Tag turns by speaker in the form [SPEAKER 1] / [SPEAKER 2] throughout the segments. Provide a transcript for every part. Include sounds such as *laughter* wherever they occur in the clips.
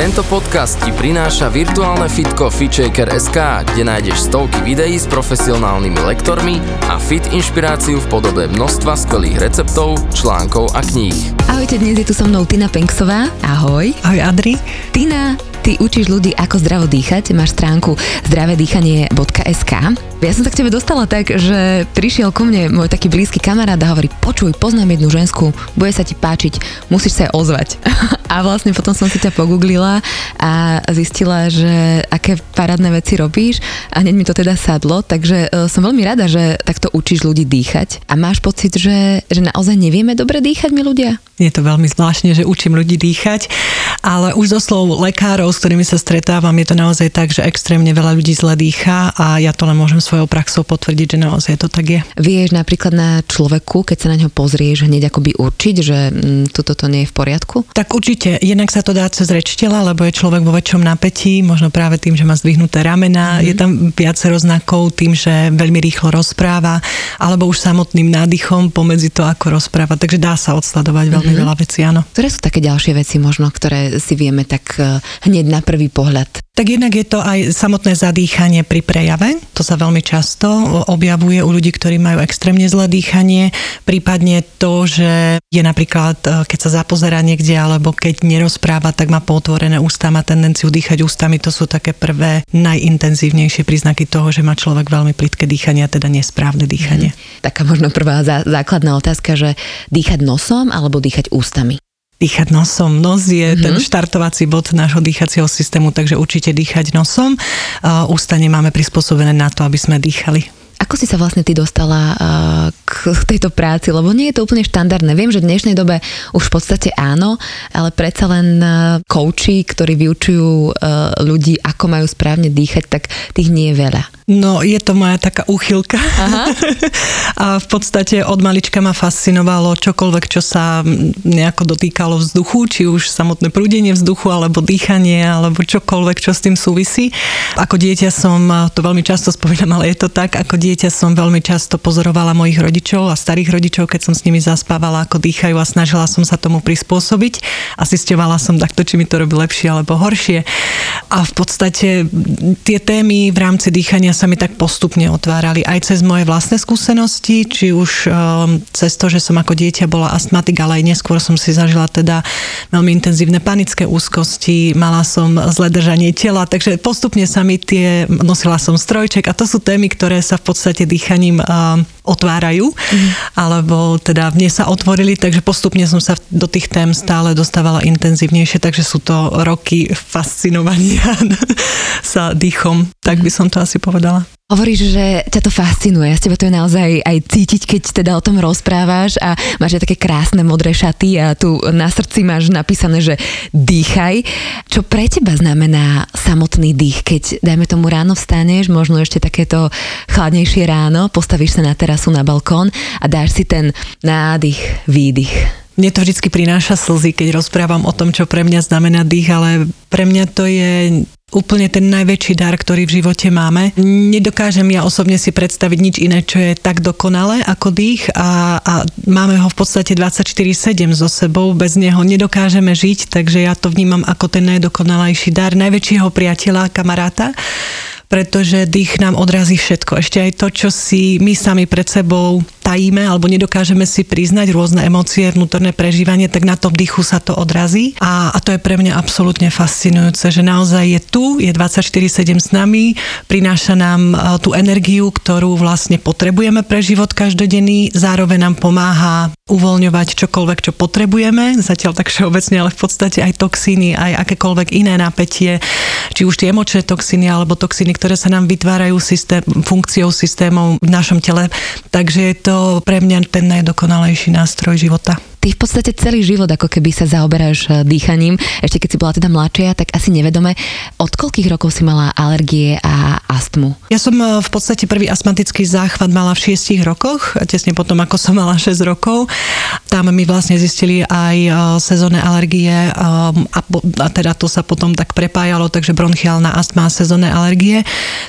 [SPEAKER 1] Tento podcast ti prináša virtuálne fitko FitShaker.sk, kde nájdeš stovky videí s profesionálnymi lektormi a fit inšpiráciu v podobe množstva skvelých receptov, článkov a kníh.
[SPEAKER 2] Ahojte, dnes je tu so mnou Tina Penksová. Ahoj.
[SPEAKER 3] Ahoj Adri.
[SPEAKER 2] Tina, ty učíš ľudí, ako zdravo dýchať, máš stránku zdravedýchanie.sk. Ja som sa k tebe dostala tak, že prišiel ku mne môj taký blízky kamarát a hovorí, počuj, poznám jednu žensku, bude sa ti páčiť, musíš sa jej ozvať. *laughs* A vlastne potom som si ťa pogooglila a zistila, že aké parádne veci robíš a hneď mi to teda sadlo, takže e, som veľmi rada, že takto učíš ľudí dýchať. A máš pocit, že, že naozaj nevieme dobre dýchať my ľudia?
[SPEAKER 3] Je to veľmi zvláštne, že učím ľudí dýchať, ale už zo slov lekárov, s ktorými sa stretávam, je to naozaj tak, že extrémne veľa ľudí zle dýcha a ja to len môžem svojou praxou potvrdiť, že naozaj to tak je.
[SPEAKER 2] Vieš napríklad na človeku, keď sa na ňo pozrieš, hneď akoby určiť, že mm, toto to nie je v poriadku?
[SPEAKER 3] Tak určite. Jednak sa to dá cez reč tela, lebo je človek vo väčšom napätí, možno práve tým, že má zdvihnuté ramena, mm. je tam viacero znakov tým, že veľmi rýchlo rozpráva, alebo už samotným nádychom pomedzi to, ako rozpráva. Takže dá sa odsledovať veľmi mm-hmm. veľa vecí, áno.
[SPEAKER 2] Ktoré sú také ďalšie veci možno, ktoré si vieme tak eh, hneď na prvý pohľad
[SPEAKER 3] tak jednak je to aj samotné zadýchanie pri prejave. To sa veľmi často objavuje u ľudí, ktorí majú extrémne zlé dýchanie. Prípadne to, že je napríklad, e, keď sa zapozerá niekde, alebo keď nerozpráva, tak má potvorené ústa, má tendenciu dýchať ústami. To sú také prvé najintenzívnejšie príznaky toho, že má človek veľmi plitké dýchanie, a teda nesprávne dýchanie.
[SPEAKER 2] Mm. Taká možno prvá základná otázka, že dýchať nosom alebo dýchať ústami?
[SPEAKER 3] Dýchať nosom. Nos je mm-hmm. ten štartovací bod nášho dýchacieho systému, takže určite dýchať nosom. Uh, ústa nemáme prispôsobené na to, aby sme dýchali.
[SPEAKER 2] Ako si sa vlastne ty dostala k tejto práci? Lebo nie je to úplne štandardné. Viem, že v dnešnej dobe už v podstate áno, ale predsa len kouči, ktorí vyučujú ľudí, ako majú správne dýchať, tak tých nie je veľa.
[SPEAKER 3] No, je to moja taká úchylka. Aha. *laughs* A v podstate od malička ma fascinovalo čokoľvek, čo sa nejako dotýkalo vzduchu, či už samotné prúdenie vzduchu, alebo dýchanie, alebo čokoľvek, čo s tým súvisí. Ako dieťa som, to veľmi často spomínam, ale je to tak, ako dieťa som veľmi často pozorovala mojich rodičov a starých rodičov, keď som s nimi zaspávala, ako dýchajú a snažila som sa tomu prispôsobiť a zistovala som takto, či mi to robí lepšie alebo horšie. A v podstate tie témy v rámci dýchania sa mi tak postupne otvárali aj cez moje vlastné skúsenosti, či už um, cez to, že som ako dieťa bola astmatik, ale aj neskôr som si zažila teda veľmi intenzívne panické úzkosti, mala som zlé držanie tela, takže postupne sa mi tie, nosila som strojček a to sú témy, ktoré sa v podstate dýchaním uh, otvárajú, mm. alebo teda v mne sa otvorili, takže postupne som sa do tých tém stále dostávala intenzívnejšie, takže sú to roky fascinovania *laughs* sa dýchom, tak by som to asi povedala.
[SPEAKER 2] Hovoríš, že ťa to fascinuje, z teba to je naozaj aj cítiť, keď teda o tom rozprávaš a máš aj také krásne modré šaty a tu na srdci máš napísané, že dýchaj. Čo pre teba znamená samotný dých, keď dajme tomu ráno vstaneš, možno ešte takéto chladnejšie ráno, postavíš sa na terasu, na balkón a dáš si ten nádych, výdych.
[SPEAKER 3] Mne to vždy prináša slzy, keď rozprávam o tom, čo pre mňa znamená dých, ale pre mňa to je úplne ten najväčší dar, ktorý v živote máme. Nedokážem ja osobne si predstaviť nič iné, čo je tak dokonalé ako dých a, a máme ho v podstate 24-7 so sebou, bez neho nedokážeme žiť, takže ja to vnímam ako ten najdokonalejší dar najväčšieho priateľa, kamaráta pretože dých nám odrazí všetko. Ešte aj to, čo si my sami pred sebou tajíme alebo nedokážeme si priznať rôzne emócie, vnútorné prežívanie, tak na tom dýchu sa to odrazí. A, a to je pre mňa absolútne fascinujúce, že naozaj je tu, je 24-7 s nami, prináša nám e, tú energiu, ktorú vlastne potrebujeme pre život každodenný, zároveň nám pomáha uvoľňovať čokoľvek, čo potrebujeme, zatiaľ tak všeobecne, ale v podstate aj toxíny, aj akékoľvek iné napätie, či už tie emočné toxíny alebo toxíny, ktoré sa nám vytvárajú systém, funkciou systémov v našom tele. Takže je to pre mňa ten najdokonalejší nástroj života.
[SPEAKER 2] Ty v podstate celý život ako keby sa zaoberáš eh, dýchaním. Ešte keď si bola teda mladšia, tak asi nevedome. Od koľkých rokov si mala alergie a astmu?
[SPEAKER 3] Ja som eh, v podstate prvý astmatický záchvat mala v 6 rokoch, tesne potom ako som mala *laughs* 6 rokov. tam mi vlastne zistili aj uh, sezónne alergie a, a teda to sa potom tak prepájalo, takže bronchiálna astma a sezónne alergie.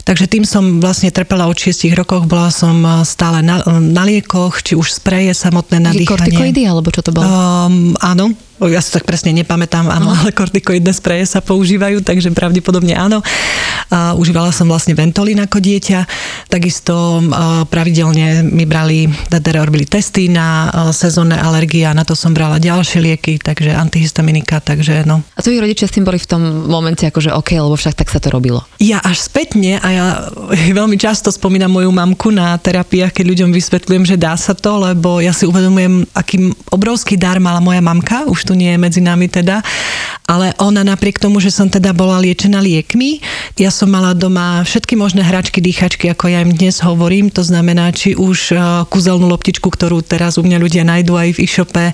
[SPEAKER 3] Takže tým som vlastne trpela od 6 rokoch, bola som stále na, na liekoch, či už spreje samotné na dýchanie.
[SPEAKER 2] Kortikoidy, alebo čo to bolo?
[SPEAKER 3] Um, áno, ja si tak presne nepamätám, áno, ale kortikoidné spreje sa používajú, takže pravdepodobne áno. A užívala som vlastne Ventolin ako dieťa, takisto pravidelne mi brali, teda robili testy na sezónne alergie a na to som brala ďalšie lieky, takže antihistaminika, takže no.
[SPEAKER 2] A tvoji rodičia s tým boli v tom momente akože OK, lebo však tak sa to robilo?
[SPEAKER 3] Ja až spätne a ja *laughs* veľmi často spomínam moju mamku na terapiách, keď ľuďom vysvetľujem, že dá sa to, lebo ja si uvedomujem, aký obrovský dar mala moja mamka, už tu nie je medzi nami teda, ale ona napriek tomu, že som teda bola liečená liekmi, ja som mala doma všetky možné hračky, dýchačky, ako ja im dnes hovorím, to znamená, či už e, kúzelnú loptičku, ktorú teraz u mňa ľudia nájdú aj v e-shope,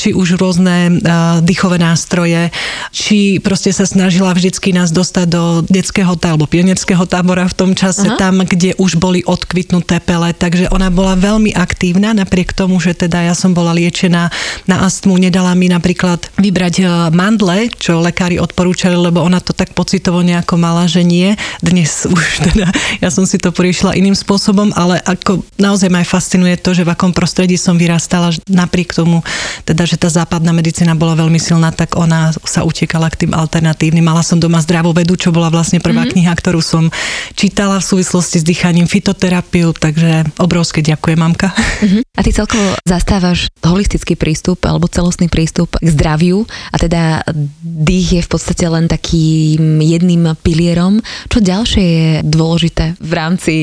[SPEAKER 3] či už rôzne uh, dýchové nástroje, či proste sa snažila vždycky nás dostať do detského alebo pionierského tábora v tom čase, Aha. tam, kde už boli odkvitnuté pele, takže ona bola veľmi aktívna, napriek tomu, že teda ja som bola liečená na astmu, nedala mi napríklad napríklad vybrať e, mandle, čo lekári odporúčali, lebo ona to tak pocitovo nejako mala, že nie. Dnes *laughs* už teda, ja som si to poriešila iným spôsobom, ale ako naozaj ma aj fascinuje to, že v akom prostredí som vyrastala, napriek tomu, teda, že tá západná medicína bola veľmi silná, tak ona sa utekala k tým alternatívnym. Mala som doma zdravú vedu, čo bola vlastne prvá mm-hmm. kniha, ktorú som čítala v súvislosti s dýchaním, fitoterapiu, takže obrovské ďakujem, mamka.
[SPEAKER 2] Mm-hmm. A ty celkovo zastávaš holistický prístup alebo celostný prístup k zdraviu a teda dých je v podstate len takým jedným pilierom. Čo ďalšie je dôležité v rámci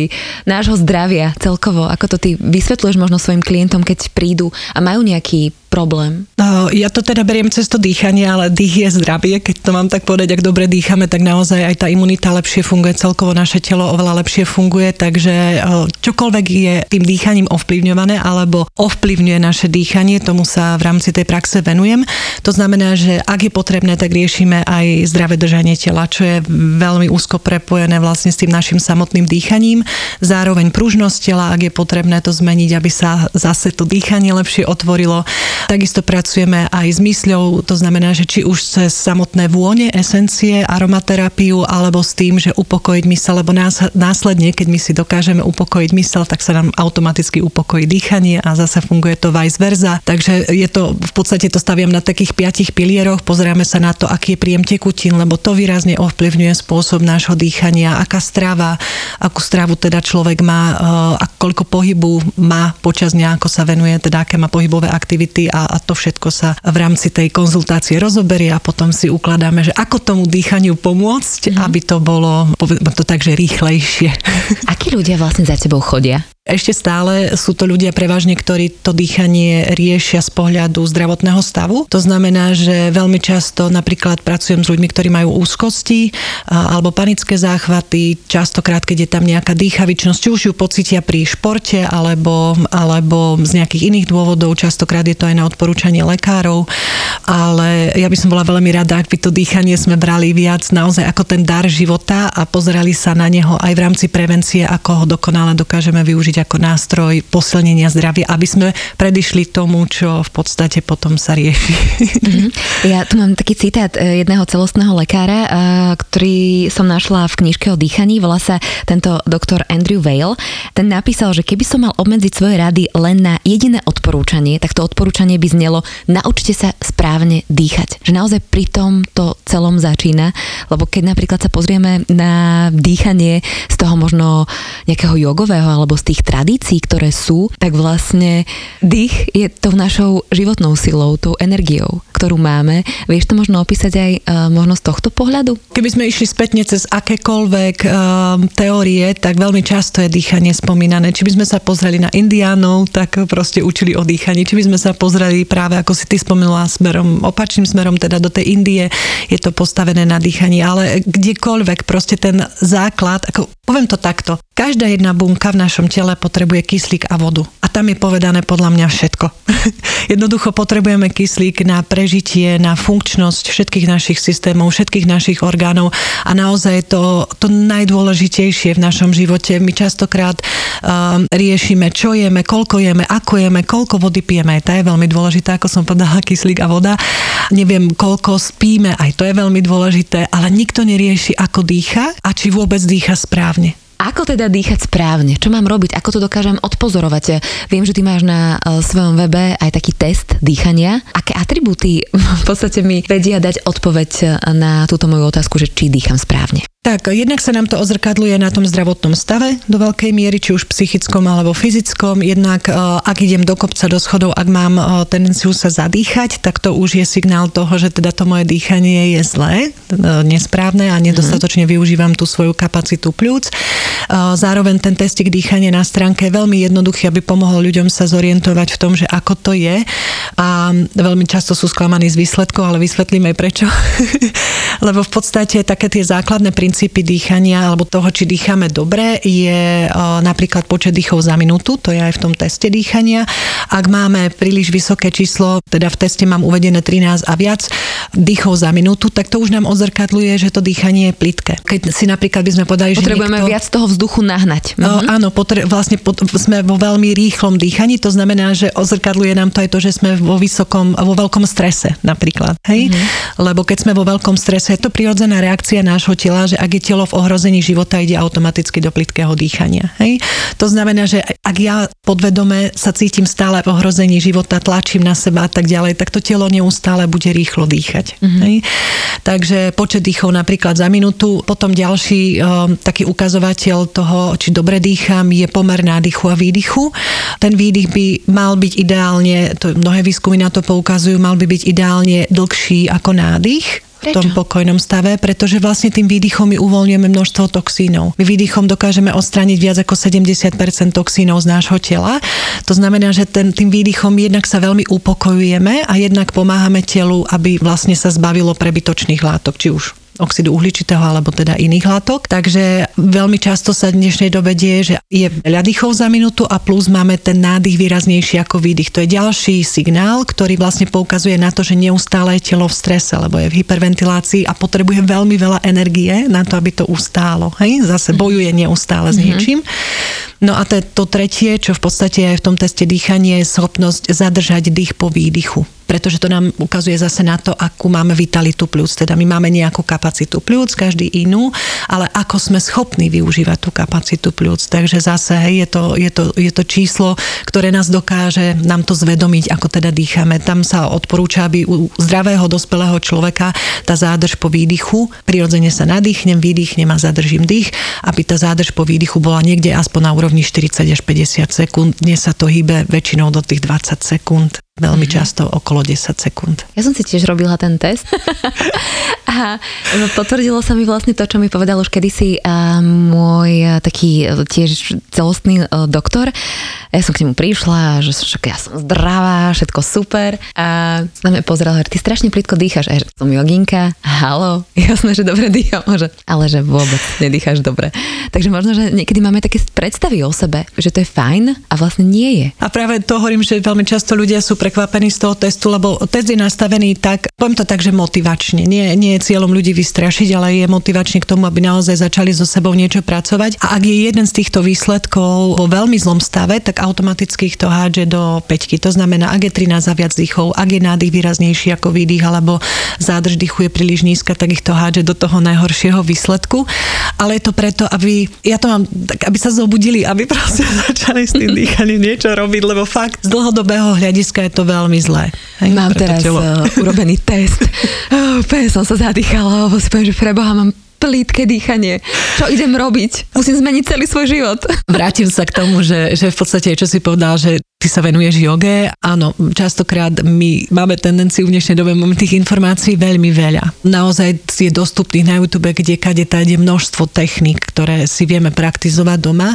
[SPEAKER 2] nášho zdravia celkovo? Ako to ty vysvetľuješ možno svojim klientom, keď prídu a majú nejaký problém?
[SPEAKER 3] No, ja to teda beriem cez to dýchanie, ale dých je zdravie, keď to mám tak povedať, ak dobre dýchame, tak naozaj aj tá imunita lepšie funguje, celkovo naše telo oveľa lepšie funguje, takže čokoľvek je tým dýchaním ovplyvňované alebo ovplyvňuje naše dýchanie, tomu sa v rámci tej praxe venujem. To znamená, že ak je potrebné, tak riešime aj zdravé držanie tela, čo je veľmi úzko prepojené vlastne s tým našim samotným dýchaním. Zároveň pružnosť tela, ak je potrebné to zmeniť, aby sa zase to dýchanie lepšie otvorilo. Takisto pracujeme aj s mysľou, to znamená, že či už cez samotné vône, esencie, aromaterapiu, alebo s tým, že upokojiť mysel, lebo nás, následne, keď my si dokážeme upokojiť mysel, tak sa nám automaticky upokojí dýchanie a zase funguje to vice versa. Takže je to, v podstate to staviam na takých piatich pilieroch, pozeráme sa na to, aký je príjem tekutín, lebo to výrazne ovplyvňuje spôsob nášho dýchania, aká strava, akú stravu teda človek má, eh, a koľko pohybu má počas dňa, ako sa venuje, teda aké má pohybové aktivity a, a to všetko sa v rámci tej konzultácie rozoberie a potom si ukladáme, že ako tomu dýchaniu pomôcť, mm-hmm. aby to bolo, povedzme to tak, že rýchlejšie.
[SPEAKER 2] Akí ľudia vlastne za tebou chodia?
[SPEAKER 3] Ešte stále sú to ľudia prevažne, ktorí to dýchanie riešia z pohľadu zdravotného stavu. To znamená, že veľmi často napríklad pracujem s ľuďmi, ktorí majú úzkosti alebo panické záchvaty. Častokrát, keď je tam nejaká dýchavičnosť, či už ju pocitia pri športe alebo, alebo z nejakých iných dôvodov. Častokrát je to aj na odporúčanie lekárov. Ale ja by som bola veľmi rada, ak by to dýchanie sme brali viac naozaj ako ten dar života a pozerali sa na neho aj v rámci prevencie, ako ho dokonale dokážeme využiť využiť ako nástroj posilnenia zdravia, aby sme predišli tomu, čo v podstate potom sa rieši. Mm-hmm.
[SPEAKER 2] Ja tu mám taký citát e, jedného celostného lekára, e, ktorý som našla v knižke o dýchaní, volá sa tento doktor Andrew Vale. Ten napísal, že keby som mal obmedziť svoje rady len na jediné odporúčanie, tak to odporúčanie by znelo naučte sa správne dýchať. Že naozaj pri tom to celom začína, lebo keď napríklad sa pozrieme na dýchanie z toho možno nejakého jogového alebo z tých tradícií, ktoré sú, tak vlastne dých je tou našou životnou silou, tou energiou, ktorú máme. Vieš to možno opísať aj uh, možno z tohto pohľadu?
[SPEAKER 3] Keby sme išli spätne cez akékoľvek uh, teórie, tak veľmi často je dýchanie spomínané. Či by sme sa pozreli na indiánov, tak proste učili o dýchaní. Či by sme sa pozreli práve, ako si ty spomenula, smerom, opačným smerom, teda do tej Indie je to postavené na dýchaní, ale kdekoľvek proste ten základ, ako poviem to takto, každá jedna bunka v našom tele potrebuje kyslík a vodu. A tam je povedané podľa mňa všetko. *laughs* Jednoducho potrebujeme kyslík na prežitie, na funkčnosť všetkých našich systémov, všetkých našich orgánov a naozaj to, to najdôležitejšie v našom živote. My častokrát um, riešime, čo jeme, koľko jeme, ako jeme, koľko vody pijeme. Tá je veľmi dôležitá, ako som povedala, *laughs* kyslík a voda. Neviem, koľko spíme, aj to je veľmi dôležité, ale nikto nerieši, ako dýcha a či vôbec dýcha správne.
[SPEAKER 2] Ako teda dýchať správne? Čo mám robiť? Ako to dokážem odpozorovať? Viem, že ty máš na e, svojom webe aj taký test dýchania. Aké atribúty v podstate mi vedia dať odpoveď na túto moju otázku, že či dýcham správne?
[SPEAKER 3] Tak, jednak sa nám to ozrkadluje na tom zdravotnom stave do veľkej miery, či už psychickom alebo fyzickom. Jednak, e, ak idem do kopca, do schodov, ak mám e, tendenciu sa zadýchať, tak to už je signál toho, že teda to moje dýchanie je zlé, nesprávne a nedostatočne využívam tú svoju kapacitu pľúc. Zároveň ten testik dýchania na stránke je veľmi jednoduchý, aby pomohol ľuďom sa zorientovať v tom, že ako to je. A veľmi často sú sklamaní z výsledkov, ale vysvetlíme prečo. *laughs* Lebo v podstate také tie základné princípy dýchania alebo toho, či dýchame dobre, je napríklad počet dýchov za minútu, to je aj v tom teste dýchania. Ak máme príliš vysoké číslo, teda v teste mám uvedené 13 a viac dýchov za minútu, tak to už nám odzrkadluje, že to dýchanie je plitké. Keď si napríklad by sme podali,
[SPEAKER 2] že Potrebujeme niekto... viac toho vzduchu nahnať.
[SPEAKER 3] Mhm. O, áno, potre- vlastne pot- sme vo veľmi rýchlom dýchaní, to znamená, že ozrkadluje nám to aj to, že sme vo vysokom, vo veľkom strese napríklad. Hej? Mm-hmm. Lebo keď sme vo veľkom strese, je to prirodzená reakcia nášho tela, že ak je telo v ohrození života, ide automaticky do plitkého dýchania. Hej? To znamená, že ak ja podvedome sa cítim stále v ohrození života, tlačím na seba a tak ďalej, tak to telo neustále bude rýchlo dýchať. Mm-hmm. Hej? Takže počet dýchov napríklad za minútu. Potom ďalší um, taký ukazovateľ toho, či dobre dýcham, je pomer nádychu a výdychu. Ten výdych by mal byť ideálne, to mnohé výskumy na to poukazujú, mal by byť ideálne dlhší ako nádych v tom pokojnom stave, pretože vlastne tým výdychom my uvoľňujeme množstvo toxínov. My výdychom dokážeme odstrániť viac ako 70% toxínov z nášho tela. To znamená, že ten, tým výdychom jednak sa veľmi upokojujeme a jednak pomáhame telu, aby vlastne sa zbavilo prebytočných látok, či už oxidu uhličitého alebo teda iných látok. Takže veľmi často sa v dnešnej dobe deje, že je veľa dýchov za minútu a plus máme ten nádych výraznejší ako výdych. To je ďalší signál, ktorý vlastne poukazuje na to, že neustále je telo v strese, lebo je v hyperventilácii a potrebuje veľmi veľa energie na to, aby to ustálo. Hej? Zase bojuje neustále s mhm. niečím. No a to, to tretie, čo v podstate aj v tom teste dýchanie, je schopnosť zadržať dých po výdychu pretože to nám ukazuje zase na to, akú máme vitalitu pľúc. Teda my máme nejakú kapacitu pľúc, každý inú, ale ako sme schopní využívať tú kapacitu pľúc. Takže zase hej, je, to, je, to, je to číslo, ktoré nás dokáže nám to zvedomiť, ako teda dýchame. Tam sa odporúča, aby u zdravého dospelého človeka tá zádrž po výdychu, prirodzene sa nadýchnem, výdychnem a zadržím dých, aby tá zádrž po výdychu bola niekde aspoň na úrovni 40 až 50 sekúnd. Dnes sa to hýbe väčšinou do tých 20 sekúnd. Veľmi mm-hmm. často okolo 10 sekúnd.
[SPEAKER 2] Ja som si tiež robila ten test *laughs* a potvrdilo sa mi vlastne to, čo mi povedal už kedysi môj taký e, tiež celostný e, doktor. Ja som k nemu prišla, že však ja som zdravá, všetko super a na mňa pozrel, že ty strašne plitko dýcháš, a že som joginka, halo, *laughs* jasné, že dobre dýcham, že, ale že vôbec nedýcháš dobre. Takže možno, že niekedy máme také predstavy o sebe, že to je fajn a vlastne nie je.
[SPEAKER 3] A práve to hovorím, že veľmi často ľudia sú prekvapení z toho testu, lebo test je nastavený tak, poviem to tak, že motivačne. Nie, nie je cieľom ľudí vystrašiť, ale je motivačne k tomu, aby naozaj začali so sebou niečo pracovať. A ak je jeden z týchto výsledkov vo veľmi zlom stave, tak automaticky ich to hádže do peťky. To znamená, ak je 13 a viac dýchov, ak je nádych výraznejší ako výdych, alebo zádrž dýchu je príliš nízka, tak ich to hádže do toho najhoršieho výsledku. Ale je to preto, aby, ja to mám, tak aby sa zobudili, aby proste *laughs* začali s tým dýchaním niečo robiť, lebo fakt z dlhodobého hľadiska je to veľmi zlé.
[SPEAKER 2] Hej, mám teraz uh, urobený test. *laughs* Oh, som sa zadýchala, lebo si poviem, že preboha, mám plítke dýchanie. Čo idem robiť? Musím zmeniť celý svoj život.
[SPEAKER 3] Vrátim sa k tomu, že, že v podstate, čo si povedal, že ty sa venuješ joge. Áno, častokrát my máme tendenciu v dnešnej dobe, máme tých informácií veľmi veľa. Naozaj je dostupných na YouTube, kde kade je množstvo techník, ktoré si vieme praktizovať doma.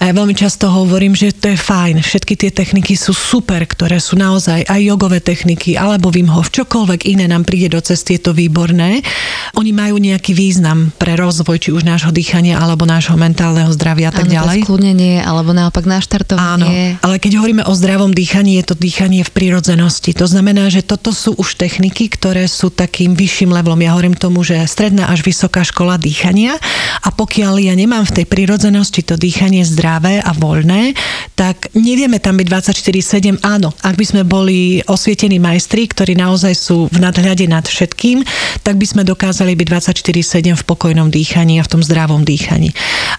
[SPEAKER 3] A ja veľmi často hovorím, že to je fajn. Všetky tie techniky sú super, ktoré sú naozaj aj jogové techniky, alebo Wim Hof, čokoľvek iné nám príde do cesty, je to výborné. Oni majú nejaký význam pre rozvoj, či už nášho dýchania, alebo nášho mentálneho zdravia a tak
[SPEAKER 2] Áno,
[SPEAKER 3] ďalej.
[SPEAKER 2] skľudnenie, alebo naopak naštartovanie.
[SPEAKER 3] Áno, ale keď hovoríme o zdravom dýchaní, je to dýchanie v prírodzenosti. To znamená, že toto sú už techniky, ktoré sú takým vyšším levelom. Ja hovorím tomu, že stredná až vysoká škola dýchania a pokiaľ ja nemám v tej prírodzenosti to dýchanie zdravé a voľné, tak nevieme tam byť 24-7. Áno, ak by sme boli osvietení majstri, ktorí naozaj sú v nadhľade nad všetkým, tak by sme dokázali byť 24-7 v pokojnom dýchaní a v tom zdravom dýchaní.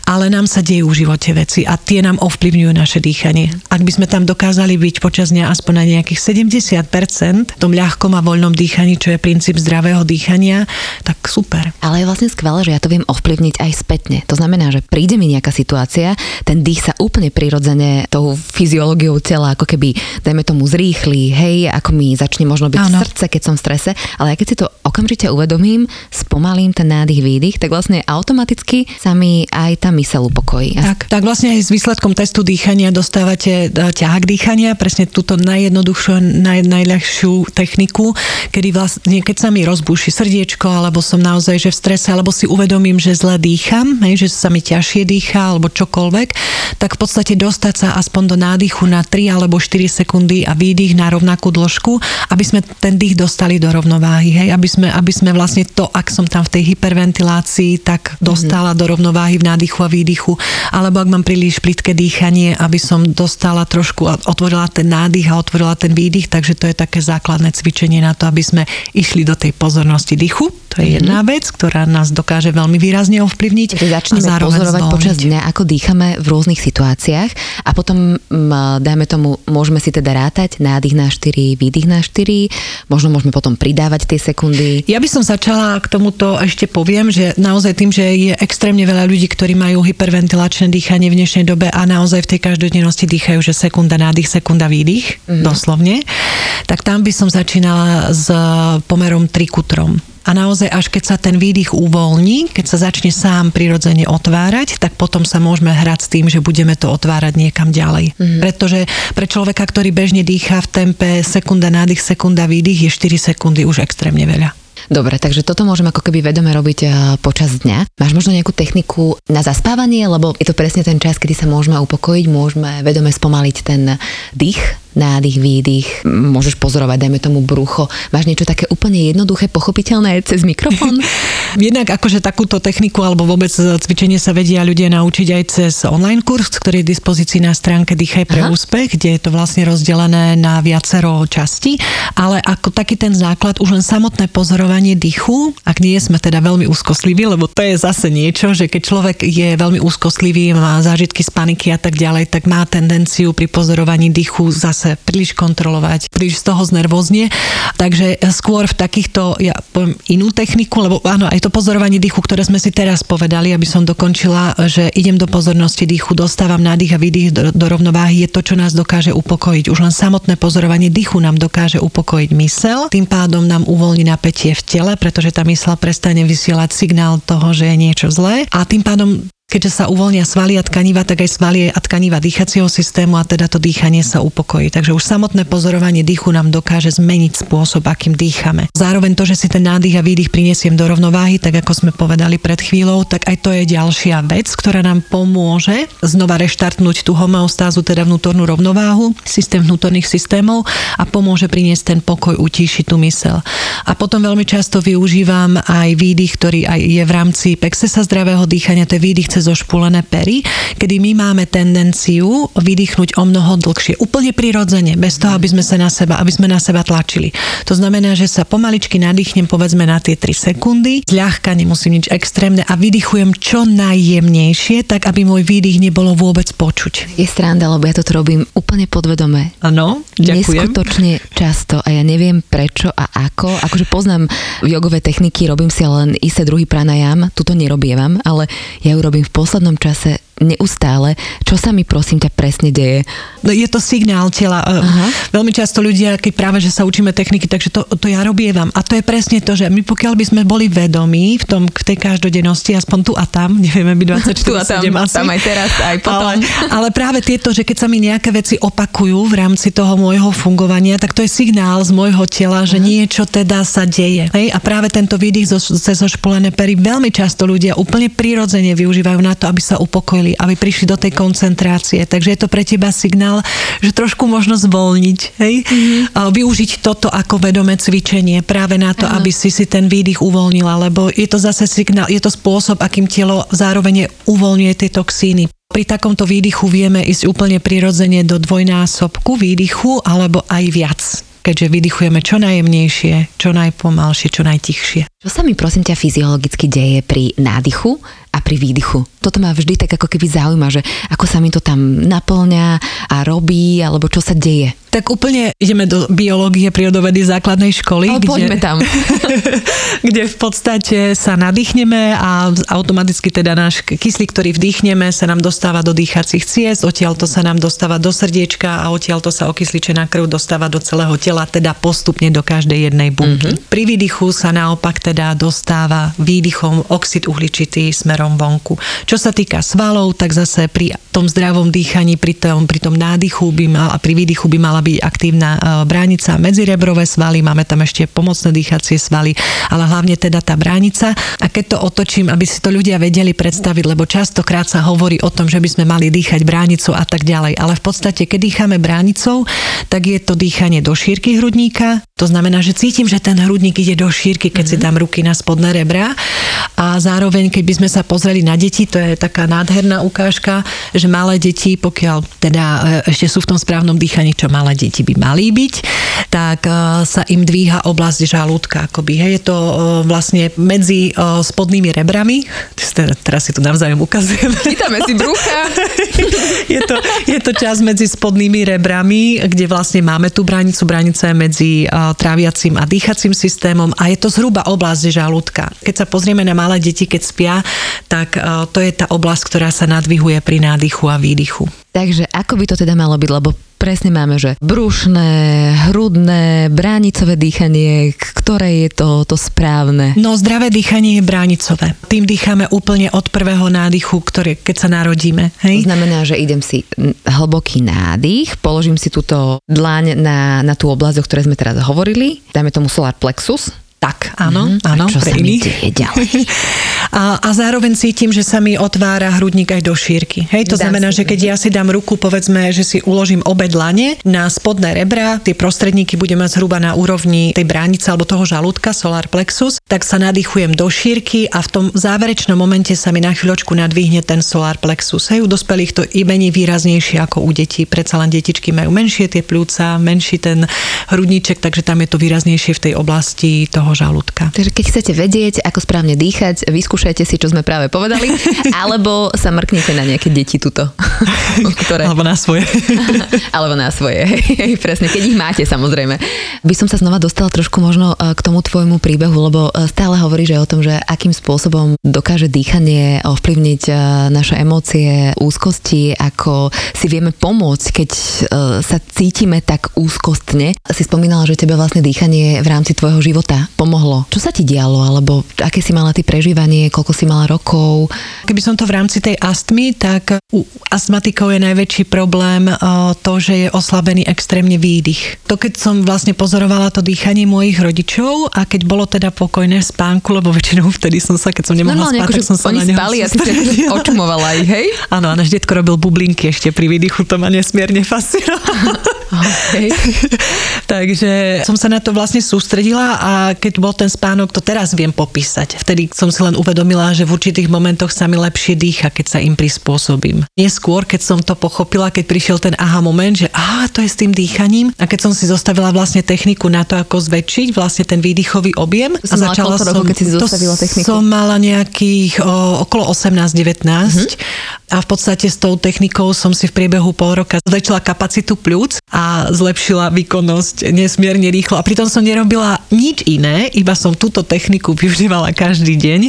[SPEAKER 3] Ale nám sa dejú v živote veci a tie nám ovplyvňujú naše dýchanie. Ak by sme tam dokázali byť počas dňa aspoň na nejakých 70% v tom ľahkom a voľnom dýchaní, čo je princíp zdravého dýchania, tak super.
[SPEAKER 2] Ale je vlastne skvelé, že ja to viem ovplyvniť aj spätne. To znamená, že príde mi nejaká situácia, ten dých sa úplne prirodzene tou fyziológiou tela ako keby, dajme tomu, zrýchli, hej, ako mi začne možno byť
[SPEAKER 3] Áno.
[SPEAKER 2] srdce, keď som v strese, ale keď si to okamžite uvedomím, spomalím ten nádych, výdych, tak vlastne automaticky sa mi aj tá myseľ upokojí.
[SPEAKER 3] Tak, tak vlastne aj s výsledkom testu dýchania dostávate e, ťahák dýchania, presne túto najjednoduchšiu, naj, najľahšiu techniku, kedy vlastne, keď sa mi rozbúši srdiečko, alebo som naozaj že v strese, alebo si uvedomím, že zle dýcham, hej, že sa mi ťažšie dýcha, alebo čokoľvek, tak v podstate dostať sa aspoň do nádychu na 3 alebo 4 sekundy a výdych na rovnakú dĺžku, aby sme ten dých dostali do rovnováhy, hej, aby sme, aby sme vlastne to, ak som tam v tej hyperventilácii, tak dostala do rovnováhy v nádychu a výdychu, alebo ak mám príliš plitké dýchanie, aby som dostala trošku otvorila ten nádych a otvorila ten výdych, takže to je také základné cvičenie na to, aby sme išli do tej pozornosti dýchu. To je jedna vec, ktorá nás dokáže veľmi výrazne ovplyvniť.
[SPEAKER 2] Čiže začneme
[SPEAKER 3] a
[SPEAKER 2] pozorovať
[SPEAKER 3] zvolniť.
[SPEAKER 2] počas dňa, ako dýchame v rôznych situáciách a potom, mm, dajme tomu, môžeme si teda rátať nádych na 4, výdych na 4, možno môžeme potom pridávať tie sekundy.
[SPEAKER 3] Ja by som začala k tomuto ešte poviem, že naozaj tým, že je extrémne veľa ľudí, ktorí majú hyperventilačné dýchanie v dnešnej dobe a naozaj v tej každodennosti dýchajú, že sekunda nádych, sekunda výdych, mm-hmm. doslovne, tak tam by som začínala s pomerom 3 ku 3. A naozaj, až keď sa ten výdych uvoľní, keď sa začne sám prirodzene otvárať, tak potom sa môžeme hrať s tým, že budeme to otvárať niekam ďalej. Mm-hmm. Pretože pre človeka, ktorý bežne dýchá v tempe sekunda nádych, sekunda výdych, je 4 sekundy už extrémne veľa.
[SPEAKER 2] Dobre, takže toto môžeme ako keby vedome robiť eh, počas dňa. Máš možno nejakú techniku na zaspávanie, lebo je to presne ten čas, kedy sa môžeme upokojiť, môžeme vedome spomaliť ten dých, nádych, výdych, môžeš pozorovať, dajme tomu brucho. Máš niečo také úplne jednoduché, pochopiteľné cez mikrofón? *laughs*
[SPEAKER 3] Jednak akože takúto techniku alebo vôbec cvičenie sa vedia ľudia naučiť aj cez online kurz, ktorý je v dispozícii na stránke Dýchaj pre
[SPEAKER 2] Aha.
[SPEAKER 3] úspech, kde je to vlastne rozdelené na viacero častí, ale ako taký ten základ, už len samotné pozorovanie dýchu, ak nie sme teda veľmi úzkostliví, lebo to je zase niečo, že keď človek je veľmi úzkostlivý, má zážitky z paniky a tak ďalej, tak má tendenciu pri pozorovaní dýchu zase príliš kontrolovať, príliš z toho znervozne. Takže skôr v takýchto, ja poviem inú techniku, lebo áno, aj to pozorovanie dýchu, ktoré sme si teraz povedali, aby som dokončila, že idem do pozornosti dýchu, dostávam nádych a výdych do, do rovnováhy, je to, čo nás dokáže upokojiť. Už len samotné pozorovanie dýchu nám dokáže upokojiť mysel, tým pádom nám uvoľní napätie v tele, pretože tá mysel prestane vysielať signál toho, že je niečo zlé a tým pádom Keďže sa uvoľnia svaly a tkaniva, tak aj svaly a tkaniva dýchacieho systému a teda to dýchanie sa upokojí. Takže už samotné pozorovanie dýchu nám dokáže zmeniť spôsob, akým dýchame. Zároveň to, že si ten nádych a výdych prinesiem do rovnováhy, tak ako sme povedali pred chvíľou, tak aj to je ďalšia vec, ktorá nám pomôže znova reštartnúť tú homeostázu, teda vnútornú rovnováhu, systém vnútorných systémov a pomôže priniesť ten pokoj, utíšiť tú mysel. A potom veľmi často využívam aj výdych, ktorý aj je v rámci pexesa zdravého dýchania, to je výdych cez zošpulené pery, kedy my máme tendenciu vydýchnuť o mnoho dlhšie. Úplne prirodzene, bez toho, aby sme sa na seba, aby sme na seba tlačili. To znamená, že sa pomaličky nadýchnem povedzme na tie 3 sekundy, zľahka, nemusím nič extrémne a vydychujem čo najjemnejšie, tak aby môj výdych nebolo vôbec počuť.
[SPEAKER 2] Je stranda, lebo ja toto robím úplne podvedome.
[SPEAKER 3] Áno, ďakujem.
[SPEAKER 2] Neskutočne často a ja neviem prečo a ako. Akože poznám jogové techniky, robím si len isté druhý pranajam, tuto nerobievam, ale ja ju robím v poslednom čase neustále. Čo sa mi prosím ťa presne deje?
[SPEAKER 3] No, je to signál tela. E, Aha. Veľmi často ľudia, keď práve, že sa učíme techniky, takže to, to ja robievam. A to je presne to, že my pokiaľ by sme boli vedomí v, tom, v tej každodennosti, aspoň tu a tam, *laughs* nevieme byť *laughs* 24 tu a tam, asi.
[SPEAKER 2] tam aj teraz, aj potom.
[SPEAKER 3] Ale, ale práve tieto, že keď sa mi nejaké veci opakujú v rámci toho môjho fungovania, tak to je signál z môjho tela, že uh-huh. niečo teda sa deje. Hej? A práve tento výdych zo, cez ošpolené pery veľmi často ľudia úplne prirodzene využívajú na to, aby sa upokojili, aby prišli do tej koncentrácie. Takže je to pre teba signál, že trošku možno zvolniť, hej? Uh-huh. A využiť toto ako vedomé cvičenie práve na to, uh-huh. aby si si ten výdych uvoľnila, lebo je to zase signál, je to spôsob, akým telo zároveň uvoľňuje tie toxíny. Pri takomto výdychu vieme ísť úplne prirodzene do dvojnásobku výdychu alebo aj viac keďže vydychujeme čo najjemnejšie, čo najpomalšie, čo najtichšie.
[SPEAKER 2] Čo sa mi prosím ťa fyziologicky deje pri nádychu a pri výdychu? Toto ma vždy tak ako keby zaujíma, že ako sa mi to tam naplňa a robí, alebo čo sa deje.
[SPEAKER 3] Tak úplne ideme do biológie prírodovedy základnej školy.
[SPEAKER 2] O, kde, tam. *laughs*
[SPEAKER 3] kde v podstate sa nadýchneme a automaticky teda náš kyslík, ktorý vdýchneme, sa nám dostáva do dýchacích ciest, odtiaľ to sa nám dostáva do srdiečka a odtiaľ to sa okysličená krv dostáva do celého tela, teda postupne do každej jednej bunky. Mm-hmm. Pri výdychu sa naopak teda dostáva výdychom oxid uhličitý smerom vonku. Čo sa týka svalov, tak zase pri tom zdravom dýchaní, pri tom, pri tom nádychu by mal, a pri výdychu by mala byť aktívna e, bránica medzirebrové svaly, máme tam ešte pomocné dýchacie svaly, ale hlavne teda tá bránica. A keď to otočím, aby si to ľudia vedeli predstaviť, lebo častokrát sa hovorí o tom, že by sme mali dýchať bránicou a tak ďalej, ale v podstate, keď dýchame bránicou, tak je to dýchanie do šírky hrudníka, to znamená, že cítim, že ten hrudník ide do šírky, keď mm-hmm. si mhm. dám ruky na spodné rebra a zároveň, keď by sme sa pozreli na deti, to je taká nádherná ukážka, že malé deti, pokiaľ teda e, ešte sú v tom správnom dýchaní, čo malé deti by mali byť, tak e, sa im dvíha oblasť žalúdka. Akoby, hej, je to e, vlastne medzi spodnými rebrami, teraz si to navzájom ukazujem.
[SPEAKER 2] Chytáme si brucha. *laughs*
[SPEAKER 3] je, to, je to čas medzi spodnými rebrami, kde vlastne máme tú bránicu. Bránica je medzi tráviacím a dýchacím systémom a je to zhruba oblasť žalúdka. Keď sa pozrieme na malé deti, keď spia, tak to je tá oblasť, ktorá sa nadvihuje pri nádychu a výdychu.
[SPEAKER 2] Takže ako by to teda malo byť, lebo presne máme, že brušné, hrudné, bránicové dýchanie, ktoré je to, to správne?
[SPEAKER 3] No zdravé dýchanie je bránicové. Tým dýchame úplne od prvého nádychu, ktoré, keď sa narodíme. Hej?
[SPEAKER 2] To znamená, že idem si hlboký nádych, položím si túto dlaň na, na tú oblasť, o ktorej sme teraz hovorili, dáme tomu solar plexus,
[SPEAKER 3] tak, áno, mm-hmm. áno,
[SPEAKER 2] čo pre sa iných. Mi ďalej? *laughs*
[SPEAKER 3] a, a zároveň cítim, že sa mi otvára hrudník aj do šírky. Hej, to Dám znamená, si, že keď ja si dám ruku, povedzme, že si uložím obe dlane na spodné rebra, tie prostredníky budeme mať zhruba na úrovni tej bránice alebo toho žalúdka, solar plexus, tak sa nadýchujem do šírky a v tom záverečnom momente sa mi na chvíľočku nadvihne ten solar plexus. Hej, u dospelých to i menej výraznejšie ako u detí. Predsa len detičky majú menšie tie pľúca, menší ten hrudníček, takže tam je to výraznejšie v tej oblasti toho toho žalúdka.
[SPEAKER 2] Takže keď chcete vedieť, ako správne dýchať, vyskúšajte si, čo sme práve povedali, *laughs* alebo sa mrknite na nejaké deti tuto. *laughs*
[SPEAKER 3] Ktoré... Alebo na svoje. *laughs*
[SPEAKER 2] alebo na svoje, hej, presne, keď ich máte samozrejme. By som sa znova dostala trošku možno e, k tomu tvojmu príbehu, lebo e, stále hovoríš o tom, že akým spôsobom dokáže dýchanie ovplyvniť e, naše emócie, úzkosti, ako si vieme pomôcť, keď sa cítime tak úzkostne. Si spomínala, že tebe vlastne dýchanie v rámci tvojho života pomohlo? Čo sa ti dialo, alebo aké si mala ty prežívanie, koľko si mala rokov?
[SPEAKER 3] Keby som to v rámci tej astmy, tak u astmatikov je najväčší problém to, že je oslabený extrémne výdych. To keď som vlastne pozorovala to dýchanie mojich rodičov a keď bolo teda pokojné spánku, lebo väčšinou vtedy som sa, keď som nemohla
[SPEAKER 2] no,
[SPEAKER 3] spať, tak som sa
[SPEAKER 2] oni
[SPEAKER 3] na neho
[SPEAKER 2] spali a ty *laughs* očumovala ich, hej? *laughs*
[SPEAKER 3] Áno, a náš detko robil bublinky ešte pri výdychu, to ma nesmierne fascinovalo. *laughs* Okay. Takže som sa na to vlastne sústredila a keď bol ten spánok, to teraz viem popísať. Vtedy som si len uvedomila, že v určitých momentoch sa mi lepšie dýcha, keď sa im prispôsobím. Neskôr, keď som to pochopila, keď prišiel ten aha moment, že aha, to je s tým dýchaním a keď som si zostavila vlastne techniku na to, ako zväčšiť vlastne ten výdychový objem.
[SPEAKER 2] To a začala som, rokov, keď si zostavila techniku?
[SPEAKER 3] som mala nejakých o, okolo 18-19 mm-hmm. a v podstate s tou technikou som si v priebehu pol roka zväčšila kapacitu pľúc a zlepšila výkonnosť nesmierne rýchlo. A pritom som nerobila nič iné, iba som túto techniku využívala každý deň.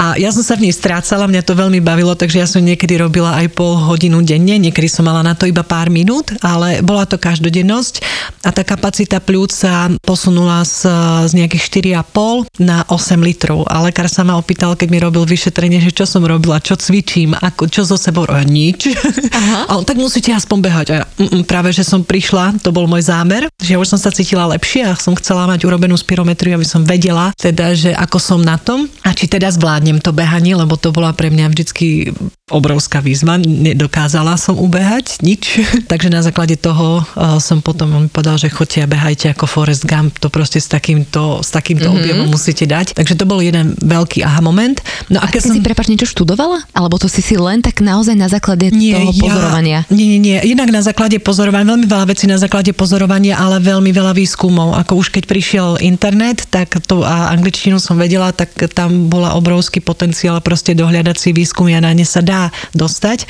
[SPEAKER 3] A ja som sa v nej strácala, mňa to veľmi bavilo, takže ja som niekedy robila aj pol hodinu denne, niekedy som mala na to iba pár minút, ale bola to každodennosť a tá kapacita pľúc sa posunula z, z nejakých 4,5 na 8 litrov. A lekár sa ma opýtal, keď mi robil vyšetrenie, že čo som robila, čo cvičím, ako, čo so sebou, a nič. Aha. A on tak musíte aspoň behať. A ja, mm, práve, že som prišla, to bol môj zámer, že ja už som sa cítila lepšie a som chcela mať urobenú spirometriu, aby som vedela, teda, že ako som na tom a či teda zvládnem to behanie, lebo to bola pre mňa vždycky obrovská výzva, nedokázala som ubehať nič, *laughs* takže na základe toho uh, som potom on povedal, že chodte a behajte ako Forest Gump, to proste s takýmto, s takýmto mm-hmm. objemom musíte dať. Takže to bol jeden veľký aha moment.
[SPEAKER 2] No a, a keď som... si, prepač, niečo študovala? Alebo to si si len tak naozaj na základe nie, toho pozorovania?
[SPEAKER 3] Ja, nie, nie, nie. Inak na základe pozorovania, veľmi veľa vecí na základe pozorovania, ale veľmi veľa výskumov. Ako už keď prišiel internet, tak to a angličtinu som vedela, tak tam bola obrovský potenciál proste dohľadať si výskumy a na ne sa dá dostať.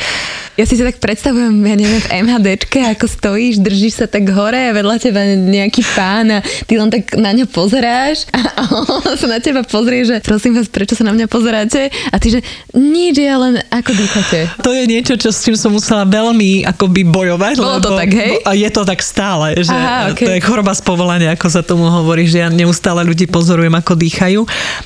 [SPEAKER 2] Ja si sa tak predstavujem, ja neviem, v MHDčke, ako stojíš, držíš sa tak hore a vedľa teba nejaký pán a ty len tak na ňo pozeráš a on sa na teba pozrie, že prosím vás, prečo sa na mňa pozeráte? A ty, že nič, ja len ako dýchate.
[SPEAKER 3] To je niečo, čo s čím som musela veľmi akoby bojovať.
[SPEAKER 2] Bolo lebo, to tak, hej?
[SPEAKER 3] A je to tak stále, že Aha, okay. to je choroba z povolania, ako sa tomu hovorí, že ja neustále ľudí pozorujem, ako dýchajú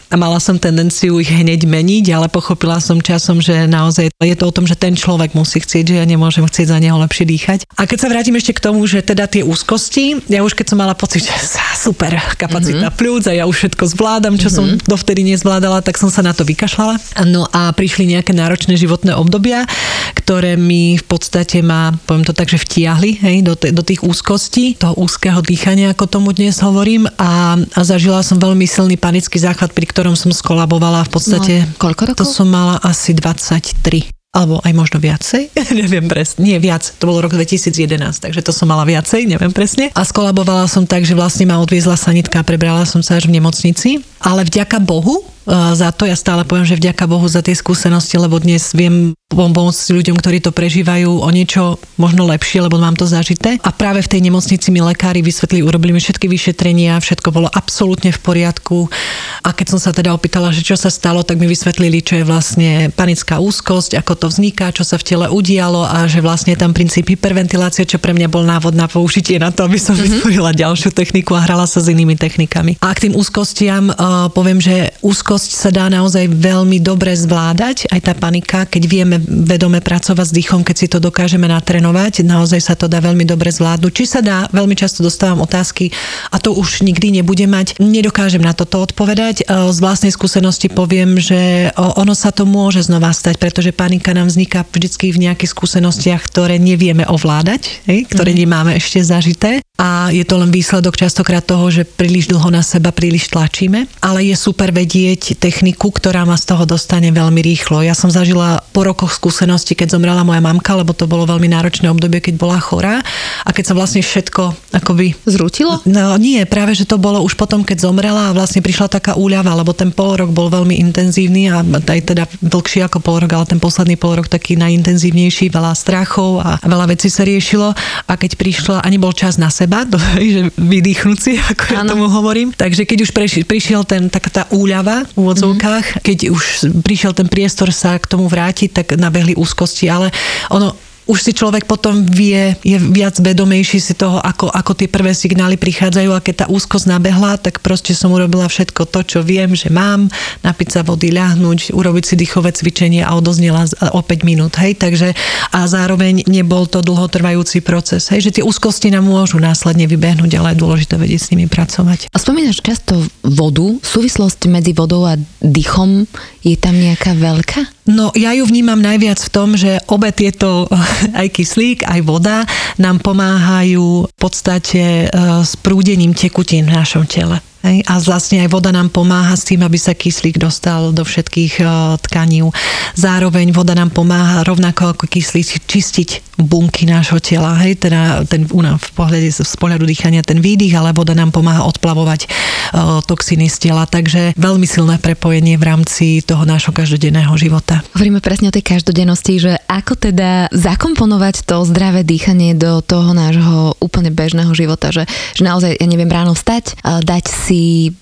[SPEAKER 3] a mala som tendenciu ich hneď meniť, ale pochopila som časom, že naozaj je to o tom, že ten človek musí chcieť, že ja nemôžem chcieť za neho lepšie dýchať. A keď sa vrátim ešte k tomu, že teda tie úzkosti, ja už keď som mala pocit, že super kapacita mm-hmm. pľúc a ja už všetko zvládam, čo mm-hmm. som dovtedy nezvládala, tak som sa na to vykašľala. No a prišli nejaké náročné životné obdobia, ktoré mi v podstate ma, poviem to tak, že vtiahli hej, do, t- do tých úzkostí, toho úzkeho dýchania, ako tomu dnes hovorím a, a zažila som veľmi silný panický záchvat, pri ktorom som skolabovala v podstate.
[SPEAKER 2] No, koľko rokov?
[SPEAKER 3] To som mala asi 23 alebo aj možno viacej, *laughs* neviem presne, nie viac, to bolo rok 2011, takže to som mala viacej, neviem presne. A skolabovala som tak, že vlastne ma odviezla sanitka a prebrala som sa až v nemocnici, ale vďaka Bohu, za to. Ja stále poviem, že vďaka Bohu za tie skúsenosti, lebo dnes viem pomôcť ľuďom, ktorí to prežívajú o niečo možno lepšie, lebo mám to zažité. A práve v tej nemocnici mi lekári vysvetlili, urobili mi všetky vyšetrenia, všetko bolo absolútne v poriadku. A keď som sa teda opýtala, že čo sa stalo, tak mi vysvetlili, čo je vlastne panická úzkosť, ako to vzniká, čo sa v tele udialo a že vlastne tam princíp hyperventilácie, čo pre mňa bol návod na použitie na to, aby som mm-hmm. vytvorila ďalšiu techniku a hrala sa s inými technikami. A k tým úzkostiam uh, poviem, že úzkosť sa dá naozaj veľmi dobre zvládať, aj tá panika, keď vieme vedome pracovať s dýchom, keď si to dokážeme natrenovať, naozaj sa to dá veľmi dobre zvládnuť. Či sa dá, veľmi často dostávam otázky a to už nikdy nebude mať. Nedokážem na toto odpovedať. E, z vlastnej skúsenosti poviem, že ono sa to môže znova stať, pretože panika nám vzniká vždy v nejakých skúsenostiach, ktoré nevieme ovládať, ktoré mm. nemáme ešte zažité a je to len výsledok častokrát toho, že príliš dlho na seba príliš tlačíme, ale je super vedieť techniku, ktorá ma z toho dostane veľmi rýchlo. Ja som zažila po rokoch skúsenosti, keď zomrela moja mamka, lebo to bolo veľmi náročné obdobie, keď bola chorá a keď sa vlastne všetko akoby...
[SPEAKER 2] Zrútilo?
[SPEAKER 3] No nie, práve, že to bolo už potom, keď zomrela a vlastne prišla taká úľava, lebo ten pol rok bol veľmi intenzívny a aj teda dlhší ako pol rok, ale ten posledný pol rok taký najintenzívnejší, veľa strachov a veľa vecí sa riešilo a keď prišla a nebol čas na seba, seba, *laughs* to, že vydýchnuť si, ako ano. ja tomu hovorím. Takže keď už preši, prišiel ten, taká tá úľava v úvodzovkách, mm-hmm. keď už prišiel ten priestor sa k tomu vrátiť, tak nabehli úzkosti, ale ono už si človek potom vie, je viac vedomejší si toho, ako, ako tie prvé signály prichádzajú a keď tá úzkosť nabehla, tak proste som urobila všetko to, čo viem, že mám, napiť sa vody, ľahnuť, urobiť si dýchové cvičenie a odoznela o 5 minút, hej, takže a zároveň nebol to dlhotrvajúci proces, hej, že tie úzkosti nám môžu následne vybehnúť, ale je dôležité vedieť s nimi pracovať.
[SPEAKER 2] A spomínaš často vodu, súvislosť medzi vodou a dýchom je tam nejaká veľká?
[SPEAKER 3] No ja ju vnímam najviac v tom, že obe tieto, *laughs* aj kyslík, aj voda, nám pomáhajú v podstate e, s prúdením tekutín v našom tele. Hej? A vlastne aj voda nám pomáha s tým, aby sa kyslík dostal do všetkých uh, tkaní. Zároveň voda nám pomáha rovnako ako kyslík čistiť bunky nášho tela. Hej? Teda ten, v, pohľade, z pohľadu dýchania ten výdych, ale voda nám pomáha odplavovať toxiny z tela, takže veľmi silné prepojenie v rámci toho nášho každodenného života.
[SPEAKER 2] Hovoríme presne o tej každodennosti, že ako teda zakomponovať to zdravé dýchanie do toho nášho úplne bežného života, že, že naozaj, ja neviem, ráno vstať, dať si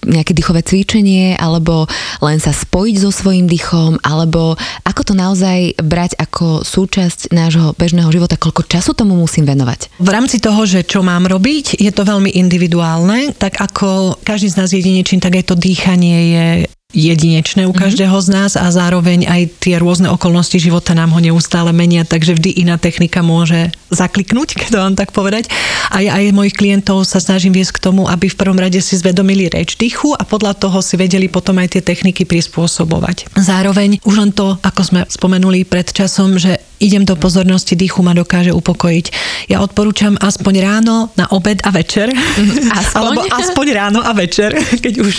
[SPEAKER 2] nejaké dýchové cvičenie, alebo len sa spojiť so svojím dýchom, alebo ako to naozaj brať ako súčasť nášho bežného života, koľko času tomu musím venovať?
[SPEAKER 3] V rámci toho, že čo mám robiť, je to veľmi individuálne, tak ako každý z nás jedinečný, tak aj to dýchanie je jedinečné u mhm. každého z nás a zároveň aj tie rôzne okolnosti života nám ho neustále menia, takže vždy iná technika môže zakliknúť, keď to vám tak povedať. A ja aj mojich klientov sa snažím viesť k tomu, aby v prvom rade si zvedomili reč dýchu a podľa toho si vedeli potom aj tie techniky prispôsobovať. Zároveň už len to, ako sme spomenuli pred časom, že idem do pozornosti, dýchu ma dokáže upokojiť. Ja odporúčam aspoň ráno, na obed a večer. *laughs*
[SPEAKER 2] Aspoň?
[SPEAKER 3] Alebo aspoň ráno a večer, *laughs* keď už,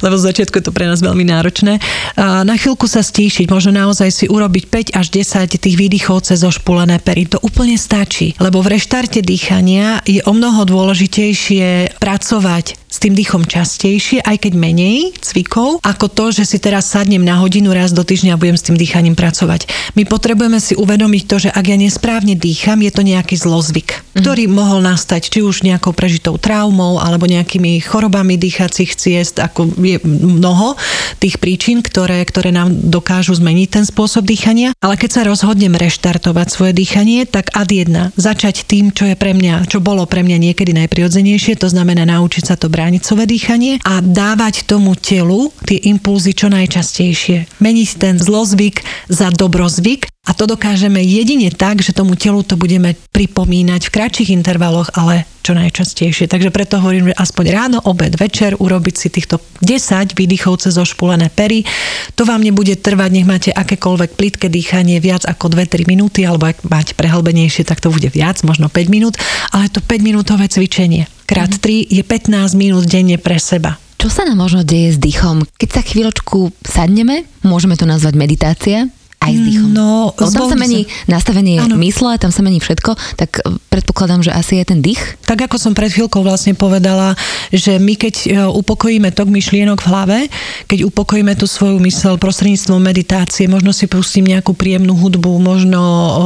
[SPEAKER 3] lebo z začiatku je to pre nás veľmi náročné. Na chvíľku sa stíšiť, možno naozaj si urobiť 5 až 10 tých výdychov cez ošpulené pery. To úplne stačí, lebo v reštarte dýchania je o mnoho dôležitejšie pracovať s tým dýchom častejšie, aj keď menej cvikov, ako to, že si teraz sadnem na hodinu raz do týždňa a budem s tým dýchaním pracovať. My potrebujeme si uvedomiť to, že ak ja nesprávne dýcham, je to nejaký zlozvyk, mm. ktorý mohol nastať či už nejakou prežitou traumou alebo nejakými chorobami dýchacích ciest, ako je mnoho tých príčin, ktoré, ktoré nám dokážu zmeniť ten spôsob dýchania. Ale keď sa rozhodnem reštartovať svoje dýchanie, tak ad jedna, začať tým, čo je pre mňa, čo bolo pre mňa niekedy najprirodzenejšie, to znamená naučiť sa to bránicové dýchanie a dávať tomu telu tie impulzy čo najčastejšie. Meniť ten zlozvyk za dobrozvyk a to dokážeme jedine tak, že tomu telu to budeme pripomínať v kratších intervaloch, ale čo najčastejšie. Takže preto hovorím, že aspoň ráno, obed, večer urobiť si týchto 10 výdychov cez ošpulené pery. To vám nebude trvať, nech máte akékoľvek plitké dýchanie viac ako 2-3 minúty, alebo ak máte prehlbenejšie, tak to bude viac, možno 5 minút, ale to 5 minútové cvičenie. Krát 3 je 15 minút denne pre seba.
[SPEAKER 2] Čo sa nám možno deje s dýchom? Keď sa chvíľočku sadneme, môžeme to nazvať meditácia, aj s dýchom.
[SPEAKER 3] No,
[SPEAKER 2] tam sa mení sa. nastavenie ano. mysle, tam sa mení všetko, tak predpokladám, že asi je ten dých.
[SPEAKER 3] Tak ako som pred chvíľkou vlastne povedala, že my keď e, upokojíme tok myšlienok v hlave, keď upokojíme tú svoju mysel prostredníctvom meditácie, možno si pustím nejakú príjemnú hudbu, možno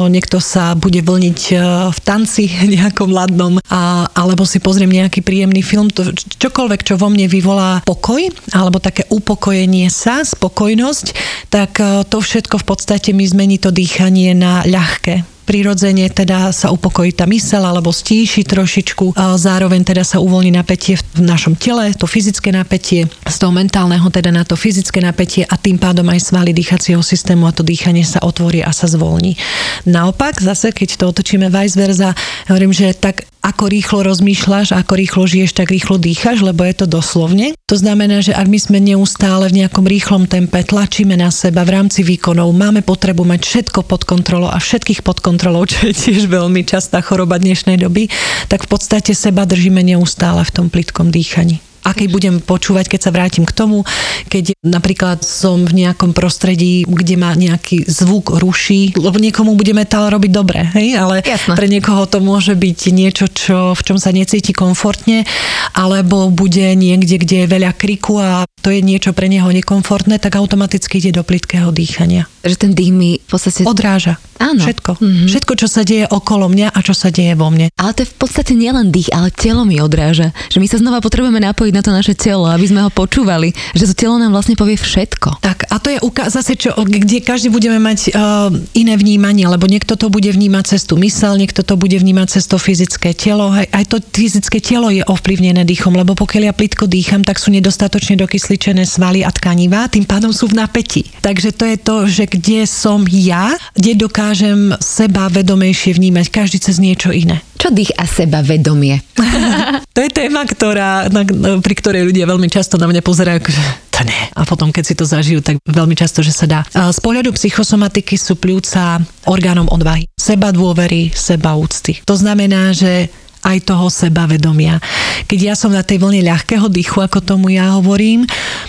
[SPEAKER 3] niekto sa bude vlniť e, v tanci *laughs* nejakom ladnom, a, alebo si pozriem nejaký príjemný film, to, čokoľvek, čo vo mne vyvolá pokoj, alebo také upokojenie sa, spokojnosť, tak to všetko v podstate mi zmení to dýchanie na ľahké prirodzene teda sa upokojí tá mysel alebo stíši trošičku, zároveň teda sa uvoľní napätie v našom tele, to fyzické napätie, z toho mentálneho teda na to fyzické napätie a tým pádom aj svaly dýchacieho systému a to dýchanie sa otvorí a sa zvolní. Naopak, zase keď to otočíme vice versa, hovorím, že tak ako rýchlo rozmýšľaš, ako rýchlo žiješ, tak rýchlo dýchaš, lebo je to doslovne. To znamená, že ak my sme neustále v nejakom rýchlom tempe, tlačíme na seba v rámci výkonov, máme potrebu mať všetko pod kontrolou a všetkých pod kontrolou, *laughs* čo je tiež veľmi častá choroba dnešnej doby, tak v podstate seba držíme neustále v tom plitkom dýchaní a keď budem počúvať, keď sa vrátim k tomu, keď napríklad som v nejakom prostredí, kde ma nejaký zvuk ruší, lebo niekomu bude metal robiť dobre, hej? ale Jasne. pre niekoho to môže byť niečo, čo, v čom sa necíti komfortne, alebo bude niekde, kde je veľa kriku a to je niečo pre neho nekomfortné, tak automaticky ide do plitkého dýchania.
[SPEAKER 2] Že ten dých mi v podstate...
[SPEAKER 3] Odráža. Áno. Všetko. Mm-hmm. Všetko, čo sa deje okolo mňa a čo sa deje vo mne.
[SPEAKER 2] Ale to je v podstate nielen dých, ale telo mi odráža. Že my sa znova potrebujeme napojiť na to naše telo, aby sme ho počúvali. Že to telo nám vlastne povie všetko.
[SPEAKER 3] Tak a to je uka- zase, čo, kde každý budeme mať uh, iné vnímanie, lebo niekto to bude vnímať cez tú mysel, niekto to bude vnímať cez to fyzické telo. Aj, aj to fyzické telo je ovplyvnené dýchom, lebo pokiaľ ja plitko dýcham, tak sú nedostatočne dokysli rozcvičené svaly a tkanivá, tým pádom sú v napätí. Takže to je to, že kde som ja, kde dokážem seba vedomejšie vnímať, každý cez niečo iné.
[SPEAKER 2] Čo dých a seba vedomie? *laughs*
[SPEAKER 3] to je téma, ktorá, na, pri ktorej ľudia veľmi často na mňa pozerajú, že to nie. A potom, keď si to zažijú, tak veľmi často, že sa dá. Z pohľadu psychosomatiky sú pľúca orgánom odvahy. Seba dôvery, seba úcty. To znamená, že aj toho sebavedomia. Keď ja som na tej vlne ľahkého dýchu, ako tomu ja hovorím,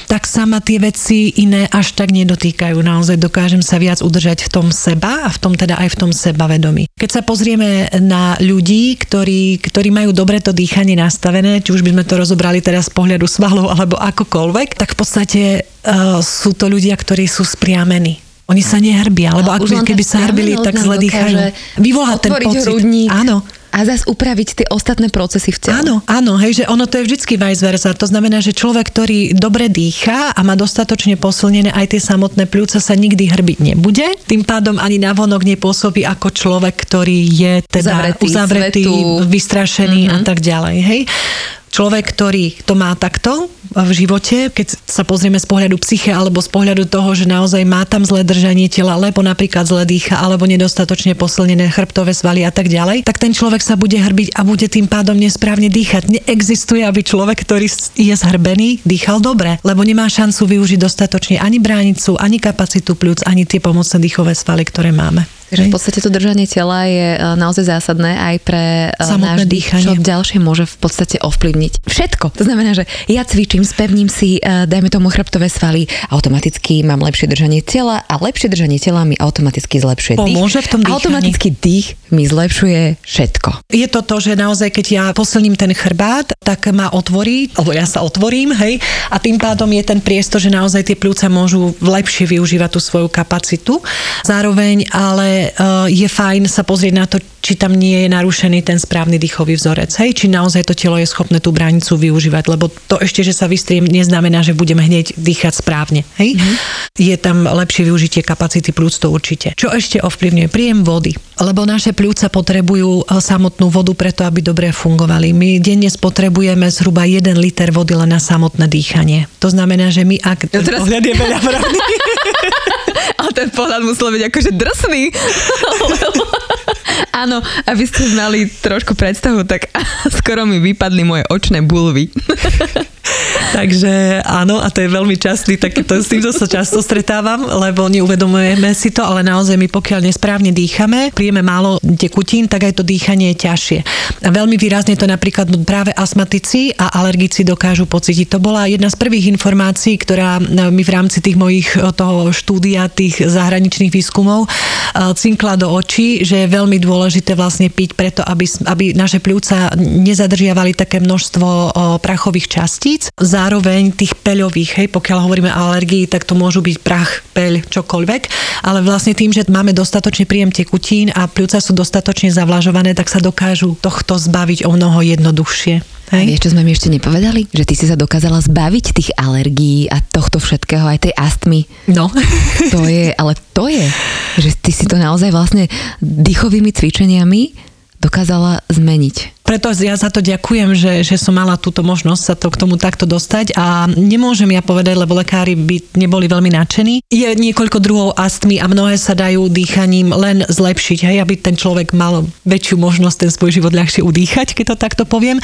[SPEAKER 3] tak sa ma tie veci iné až tak nedotýkajú. Naozaj dokážem sa viac udržať v tom seba a v tom teda aj v tom sebavedomí. Keď sa pozrieme na ľudí, ktorí, ktorí majú dobre to dýchanie nastavené, či už by sme to rozobrali teraz z pohľadu svalov alebo akokoľvek, tak v podstate uh, sú to ľudia, ktorí sú spriamení. Oni sa nehrbia, lebo ak keby sa hrbili, tak zle dýchajú. Vyvolá ten pocit.
[SPEAKER 2] Hrudník. Áno, a zase upraviť tie ostatné procesy v tele.
[SPEAKER 3] Áno, áno, hej, že ono to je vždycky vice versa. To znamená, že človek, ktorý dobre dýcha a má dostatočne posilnené aj tie samotné pľúca, sa nikdy hrbiť nebude. Tým pádom ani navonok nepôsobí ako človek, ktorý je teda uzavretý, uzavretý vystrašený mm-hmm. a mhm. tak ďalej. Hej človek, ktorý to má takto v živote, keď sa pozrieme z pohľadu psyche alebo z pohľadu toho, že naozaj má tam zlé držanie tela, lebo napríklad zle dýcha alebo nedostatočne posilnené chrbtové svaly a tak ďalej, tak ten človek sa bude hrbiť a bude tým pádom nesprávne dýchať. Neexistuje, aby človek, ktorý je zhrbený, dýchal dobre, lebo nemá šancu využiť dostatočne ani bránicu, ani kapacitu pľúc, ani tie pomocné dýchové svaly, ktoré máme.
[SPEAKER 2] Takže v podstate to držanie tela je e, naozaj zásadné aj pre e, Samotné náš dých, čo ďalšie môže v podstate ovplyvniť. Všetko. To znamená, že ja cvičím, spevním si, e, dajme tomu chrbtové svaly, automaticky mám lepšie držanie tela a lepšie držanie tela mi automaticky zlepšuje
[SPEAKER 3] dých. Pomôže v tom dýchaní.
[SPEAKER 2] Automaticky dých mi zlepšuje všetko.
[SPEAKER 3] Je to to, že naozaj, keď ja posilním ten chrbát, tak ma otvorí, alebo ja sa otvorím, hej, a tým pádom je ten priestor, že naozaj tie pľúca môžu lepšie využívať tú svoju kapacitu. Zároveň ale uh, je fajn sa pozrieť na to, či tam nie je narušený ten správny dýchový vzorec, hej, či naozaj to telo je schopné tú bránicu využívať, lebo to ešte, že sa vystriem, neznamená, že budeme hneď dýchať správne, hej. Mm-hmm. Je tam lepšie využitie kapacity plúc, to určite. Čo ešte ovplyvňuje? Príjem vody, lebo naše pľúca potrebujú e, samotnú vodu preto, aby dobre fungovali. My denne spotrebujeme zhruba 1 liter vody len na samotné dýchanie. To znamená, že my ak...
[SPEAKER 2] Ja teraz... Pohľad je veľa *laughs* Ale ten pohľad musel byť akože drsný. *laughs* Áno, aby ste mali trošku predstavu, tak *laughs* skoro mi vypadli moje očné bulvy. *laughs*
[SPEAKER 3] Takže áno, a to je veľmi častý, tak to, s týmto sa často stretávam, lebo neuvedomujeme si to, ale naozaj my pokiaľ nesprávne dýchame, príjeme málo tekutín, tak aj to dýchanie je ťažšie. A veľmi výrazne to napríklad práve astmatici a alergici dokážu pocítiť. To bola jedna z prvých informácií, ktorá mi v rámci tých mojich toho štúdia, tých zahraničných výskumov cinkla do očí, že je veľmi dôležité vlastne piť preto, aby, aby naše pľúca nezadržiavali také množstvo prachových častíc. Zároveň tých peľových, hej, pokiaľ hovoríme o alergii, tak to môžu byť prach, peľ, čokoľvek, ale vlastne tým, že máme dostatočný príjem tekutín a pľúca sú dostatočne zavlažované, tak sa dokážu tohto zbaviť o mnoho jednoduchšie.
[SPEAKER 2] Hej. Vieš, čo sme mi ešte nepovedali? Že ty si sa dokázala zbaviť tých alergií a tohto všetkého, aj tej astmy.
[SPEAKER 3] No. *laughs*
[SPEAKER 2] To je, ale to je, že ty si to naozaj vlastne dýchovými cvičeniami dokázala zmeniť
[SPEAKER 3] preto ja za to ďakujem, že, že som mala túto možnosť sa to k tomu takto dostať a nemôžem ja povedať, lebo lekári by neboli veľmi nadšení. Je niekoľko druhov astmy a mnohé sa dajú dýchaním len zlepšiť, hej, aby ten človek mal väčšiu možnosť ten svoj život ľahšie udýchať, keď to takto poviem.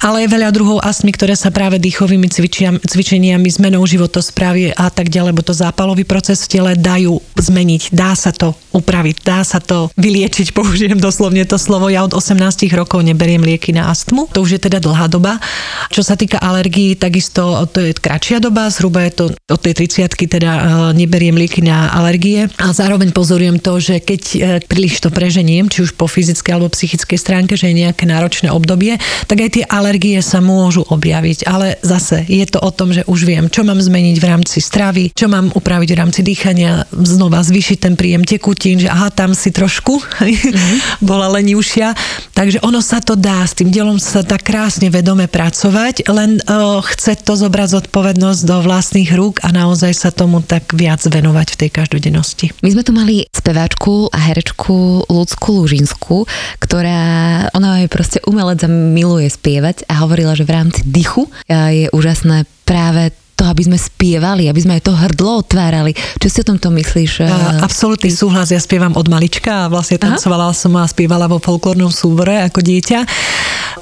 [SPEAKER 3] Ale je veľa druhov astmy, ktoré sa práve dýchovými cvičiam, cvičeniami, zmenou životosprávy a tak ďalej, lebo to zápalový proces v tele dajú zmeniť. Dá sa to upraviť, dá sa to vyliečiť, *laughs* použijem doslovne to slovo. Ja od 18 rokov neberiem beriem lieky na astmu. To už je teda dlhá doba. Čo sa týka alergií, takisto to je kratšia doba, zhruba je to od tej 30 teda e, neberiem lieky na alergie. A zároveň pozorujem to, že keď e, príliš to preženiem, či už po fyzickej alebo psychickej stránke, že je nejaké náročné obdobie, tak aj tie alergie sa môžu objaviť. Ale zase je to o tom, že už viem, čo mám zmeniť v rámci stravy, čo mám upraviť v rámci dýchania, znova zvýšiť ten príjem tekutín, že aha, tam si trošku mm-hmm. *laughs* bola lenivšia. Takže ono sa to dá, s tým dielom sa dá krásne vedome pracovať, len uh, chce to zobrať zodpovednosť do vlastných rúk a naozaj sa tomu tak viac venovať v tej každodennosti.
[SPEAKER 2] My sme tu mali speváčku a herečku Ľudskú Lužinskú, ktorá, ona je proste umelec a miluje spievať a hovorila, že v rámci dychu je úžasné práve to, aby sme spievali, aby sme aj to hrdlo otvárali. Čo si o tomto myslíš?
[SPEAKER 3] Absolutný súhlas, ja spievam od malička a vlastne tancovala Aha. som a spievala vo folklórnom súbore ako dieťa.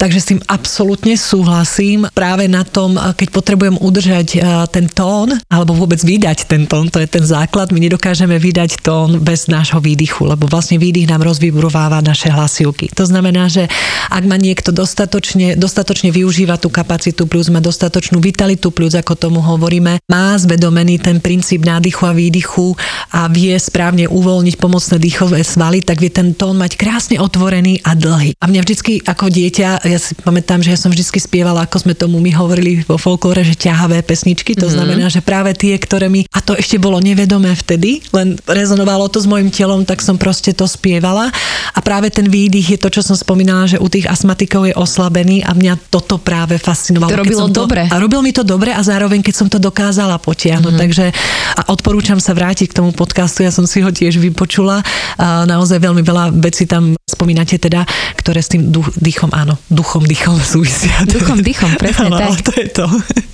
[SPEAKER 3] Takže s tým absolútne súhlasím. Práve na tom, keď potrebujem udržať ten tón, alebo vôbec vydať ten tón, to je ten základ, my nedokážeme vydať tón bez nášho výdychu, lebo vlastne výdych nám rozvibrováva naše hlasivky. To znamená, že ak má niekto dostatočne, dostatočne využíva tú kapacitu plus má dostatočnú vitalitu plus, ako tomu hovoríme, má zvedomený ten princíp nádychu a výdychu a vie správne uvoľniť pomocné dýchové svaly, tak vie ten tón mať krásne otvorený a dlhý. A mňa vždycky ako dieťa, ja si pamätám, že ja som vždycky spievala, ako sme tomu my hovorili vo folklóre, že ťahavé pesničky, to mm-hmm. znamená, že práve tie, ktoré mi, a to ešte bolo nevedomé vtedy, len rezonovalo to s mojim telom, tak som proste to spievala. A práve ten výdych je to, čo som spomínala, že u tých astmatikov je oslabený a mňa toto práve fascinovalo.
[SPEAKER 2] To robilo
[SPEAKER 3] to,
[SPEAKER 2] dobre.
[SPEAKER 3] A robil mi to dobre a zároveň, keď som to dokázala potiahnuť. Mm-hmm. Takže a odporúčam sa vrátiť k tomu podcastu, ja som si ho tiež vypočula. A naozaj veľmi veľa vecí tam spomínate teda, ktoré s tým duch, dýchom, áno, duchom, dýchom *laughs* súvisia.
[SPEAKER 2] Duchom, dýchom, presne
[SPEAKER 3] áno,
[SPEAKER 2] tak. *laughs*
[SPEAKER 3] to je to.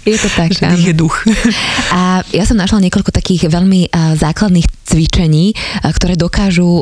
[SPEAKER 2] Je to tak,
[SPEAKER 3] že je duch.
[SPEAKER 2] A ja som našla niekoľko takých veľmi základných cvičení, ktoré dokážu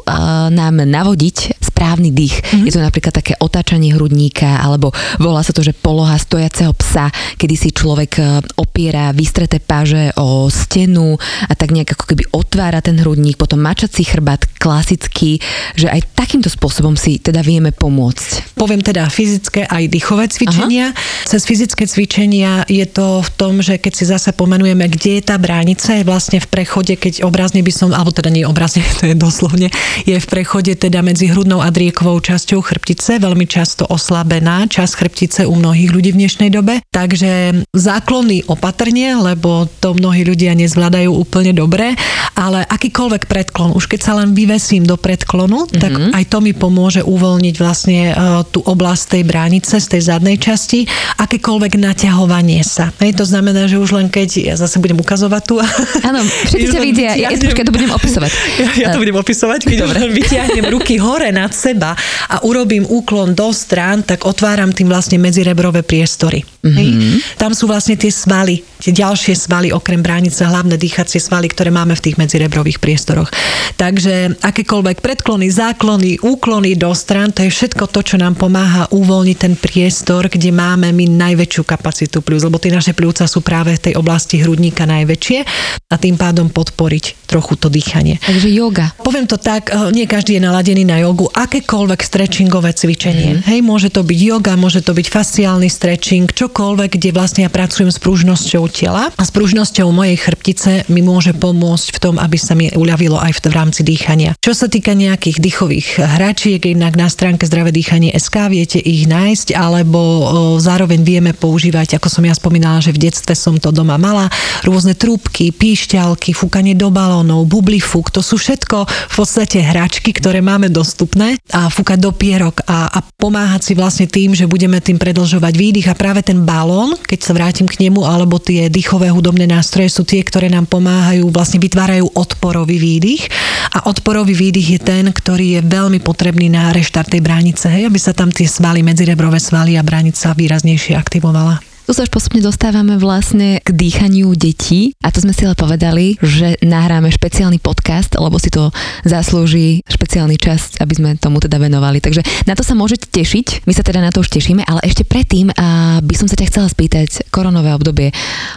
[SPEAKER 2] nám navodiť správny dých. Mm-hmm. Je to napríklad také otáčanie hrudníka, alebo volá sa to, že poloha stojaceho psa, kedy si človek opiera vystreté páže o stenu a tak nejak ako keby otvára ten hrudník, potom mačací chrbát klasický, že aj takýmto spôsobom si teda vieme pomôcť.
[SPEAKER 3] Poviem teda fyzické aj dýchové cvičenia. Aha. Cez fyzické cvičenia je to v tom, že keď si zase pomenujeme, kde je tá bránica, je vlastne v prechode, keď obrazne by som alebo teda nie obrazne, *laughs* to je doslovne, je v prechode teda medzi hrudnou a driekovou časťou chrbtice, veľmi často oslabená časť chrbtice u mnohých ľudí v dnešnej dobe. Takže záklony opatrne, lebo to mnohí ľudia nezvládajú úplne dobre, ale akýkoľvek predklon, už keď sa len vyvesím do predklonu, mm-hmm. tak aj to mi pomôže uvoľniť vlastne uh, tú oblasť tej bránice z tej zadnej časti, akékoľvek naťahovanie sa. Hej, to znamená, že už len keď, ja zase budem ukazovať tu.
[SPEAKER 2] Áno, všetci ťa *laughs* vidia, *laughs* ja, ja, to budem opisovať.
[SPEAKER 3] Ja, ja to budem opisovať, keď Dobre. vytiahnem ruky hore nad seba a urobím úklon do strán, tak otváram tým vlastne medzirebrové priestory. Mm-hmm. Tam sú vlastne tie svaly, tie ďalšie svaly okrem bránice, hlavné dýchacie svaly, ktoré máme v tých medzirebrových priestoroch. Takže akékoľvek predklony, záklony, úklony do strán, to je všetko to, čo nám pomáha uvoľniť ten priestor, kde máme my najväčšiu kapacitu plus, lebo tie naše pľúca sú práve v tej oblasti hrudníka najväčšie a tým pádom podporiť trochu to dýchanie.
[SPEAKER 2] Takže yoga.
[SPEAKER 3] Poviem to tak, eh, nie každý je naladený na jogu, akékoľvek stretchingové cvičenie. Mm. Hej, môže to byť yoga, môže to byť fasciálny stretching, čokoľvek, kde vlastne ja pracujem s pružnosťou tela. A s pružnosťou mojej chrbtice mi môže pomôcť v tom, aby sa mi uľavilo aj v, rámci dýchania. Čo sa týka nejakých dýchových hračiek, inak na stránke Zdravé dýchanie SK viete ich nájsť, alebo zároveň vieme používať, ako som ja spomínala, že v detstve som to doma mala, rôzne trúbky, píšťalky, fúkanie do balónov, bublifúk, to sú všetko v podstate hračky, ktoré máme dostupné. A fúkať do pierok a, a pomáhať si vlastne tým, že budeme tým predlžovať výdych. A práve ten balón, keď sa vrátim k nemu, alebo tie dýchové hudobné nástroje sú tie, ktoré nám pomáhajú, vlastne vytvárajú odporový výdych a odporový výdych je ten, ktorý je veľmi potrebný na reštart tej bránice, hej, aby sa tam tie svaly, medzirebrové svaly a bránica výraznejšie aktivovala.
[SPEAKER 2] Tu sa už postupne dostávame vlastne k dýchaniu detí a to sme si ale povedali, že nahráme špeciálny podcast, lebo si to zaslúži špeciálny čas, aby sme tomu teda venovali. Takže na to sa môžete tešiť, my sa teda na to už tešíme, ale ešte predtým a by som sa ťa chcela spýtať, koronové obdobie,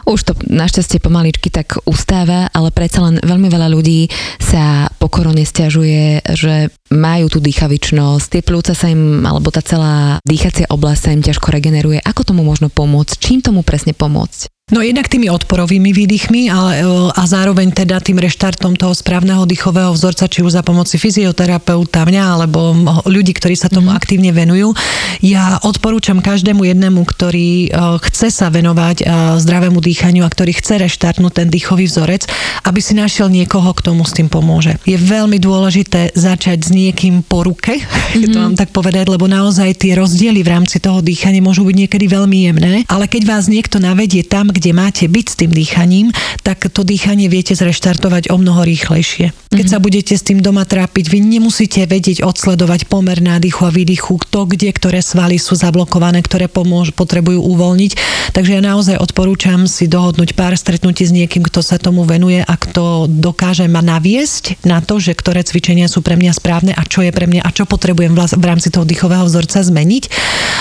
[SPEAKER 2] už to našťastie pomaličky tak ustáva, ale predsa len veľmi veľa ľudí sa po korone stiažuje, že majú tú dýchavičnosť, tie plúca sa im, alebo tá celá dýchacia oblasť sa im ťažko regeneruje. Ako tomu možno pomôcť? Čím tomu presne pomôcť?
[SPEAKER 3] No jednak tými odporovými výdychmi ale, e, a zároveň teda tým reštartom toho správneho dýchového vzorca, či už za pomoci fyzioterapeuta, mňa alebo ľudí, ktorí sa tomu mm. aktívne venujú. Ja odporúčam každému jednému, ktorý e, chce sa venovať e, zdravému dýchaniu a ktorý chce reštartnúť ten dýchový vzorec, aby si našiel niekoho, k tomu s tým pomôže. Je veľmi dôležité začať s niekým po ruke, *laughs* mm-hmm. to mám tak povedať, lebo naozaj tie rozdiely v rámci toho dýchania môžu byť niekedy veľmi jemné, ale keď vás niekto navedie tam, kde máte byť s tým dýchaním, tak to dýchanie viete zreštartovať o mnoho rýchlejšie. Keď mm-hmm. sa budete s tým doma trápiť, vy nemusíte vedieť odsledovať pomer nádychu a výdychu, kto kde, ktoré svaly sú zablokované, ktoré pomôž, potrebujú uvoľniť. Takže ja naozaj odporúčam si dohodnúť pár stretnutí s niekým, kto sa tomu venuje a kto dokáže ma naviesť na to, že ktoré cvičenia sú pre mňa správne a čo je pre mňa a čo potrebujem v rámci toho dýchového vzorca zmeniť.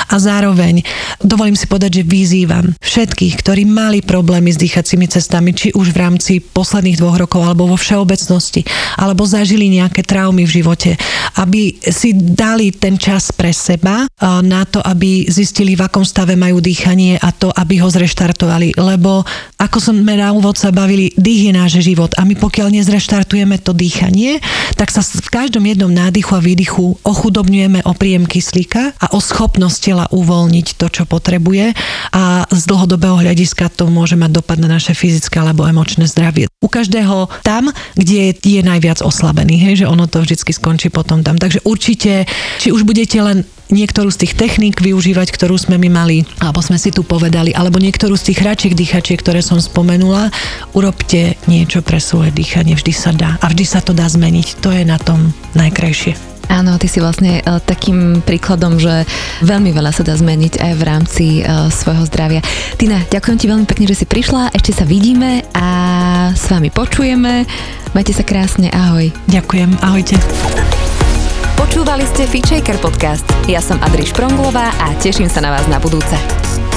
[SPEAKER 3] A zároveň dovolím si povedať, že vyzývam všetkých, ktorí má mali problémy s dýchacími cestami, či už v rámci posledných dvoch rokov alebo vo všeobecnosti, alebo zažili nejaké traumy v živote, aby si dali ten čas pre seba na to, aby zistili, v akom stave majú dýchanie a to, aby ho zreštartovali. Lebo, ako sme na úvod sa bavili, dých je náš život. A my pokiaľ nezreštartujeme to dýchanie, tak sa v každom jednom nádychu a výdychu ochudobňujeme o príjem kyslíka a o schopnosť tela uvoľniť to, čo potrebuje. A z dlhodobého hľadiska to môže mať dopad na naše fyzické alebo emočné zdravie. U každého tam, kde je najviac oslabený, hej, že ono to vždy skončí potom tam. Takže určite, či už budete len niektorú z tých techník využívať, ktorú sme my mali, alebo sme si tu povedali, alebo niektorú z tých hračiek dýchačiek, ktoré som spomenula, urobte niečo pre svoje dýchanie, vždy sa dá a vždy sa to dá zmeniť. To je na tom najkrajšie.
[SPEAKER 2] Áno, ty si vlastne uh, takým príkladom, že veľmi veľa sa dá zmeniť aj v rámci uh, svojho zdravia. Tina, ďakujem ti veľmi pekne, že si prišla, ešte sa vidíme a s vami počujeme. Majte sa krásne, ahoj.
[SPEAKER 3] Ďakujem, ahojte.
[SPEAKER 2] Počúvali ste Fitchaker podcast. Ja som Adriš Pronglová a teším sa na vás na budúce.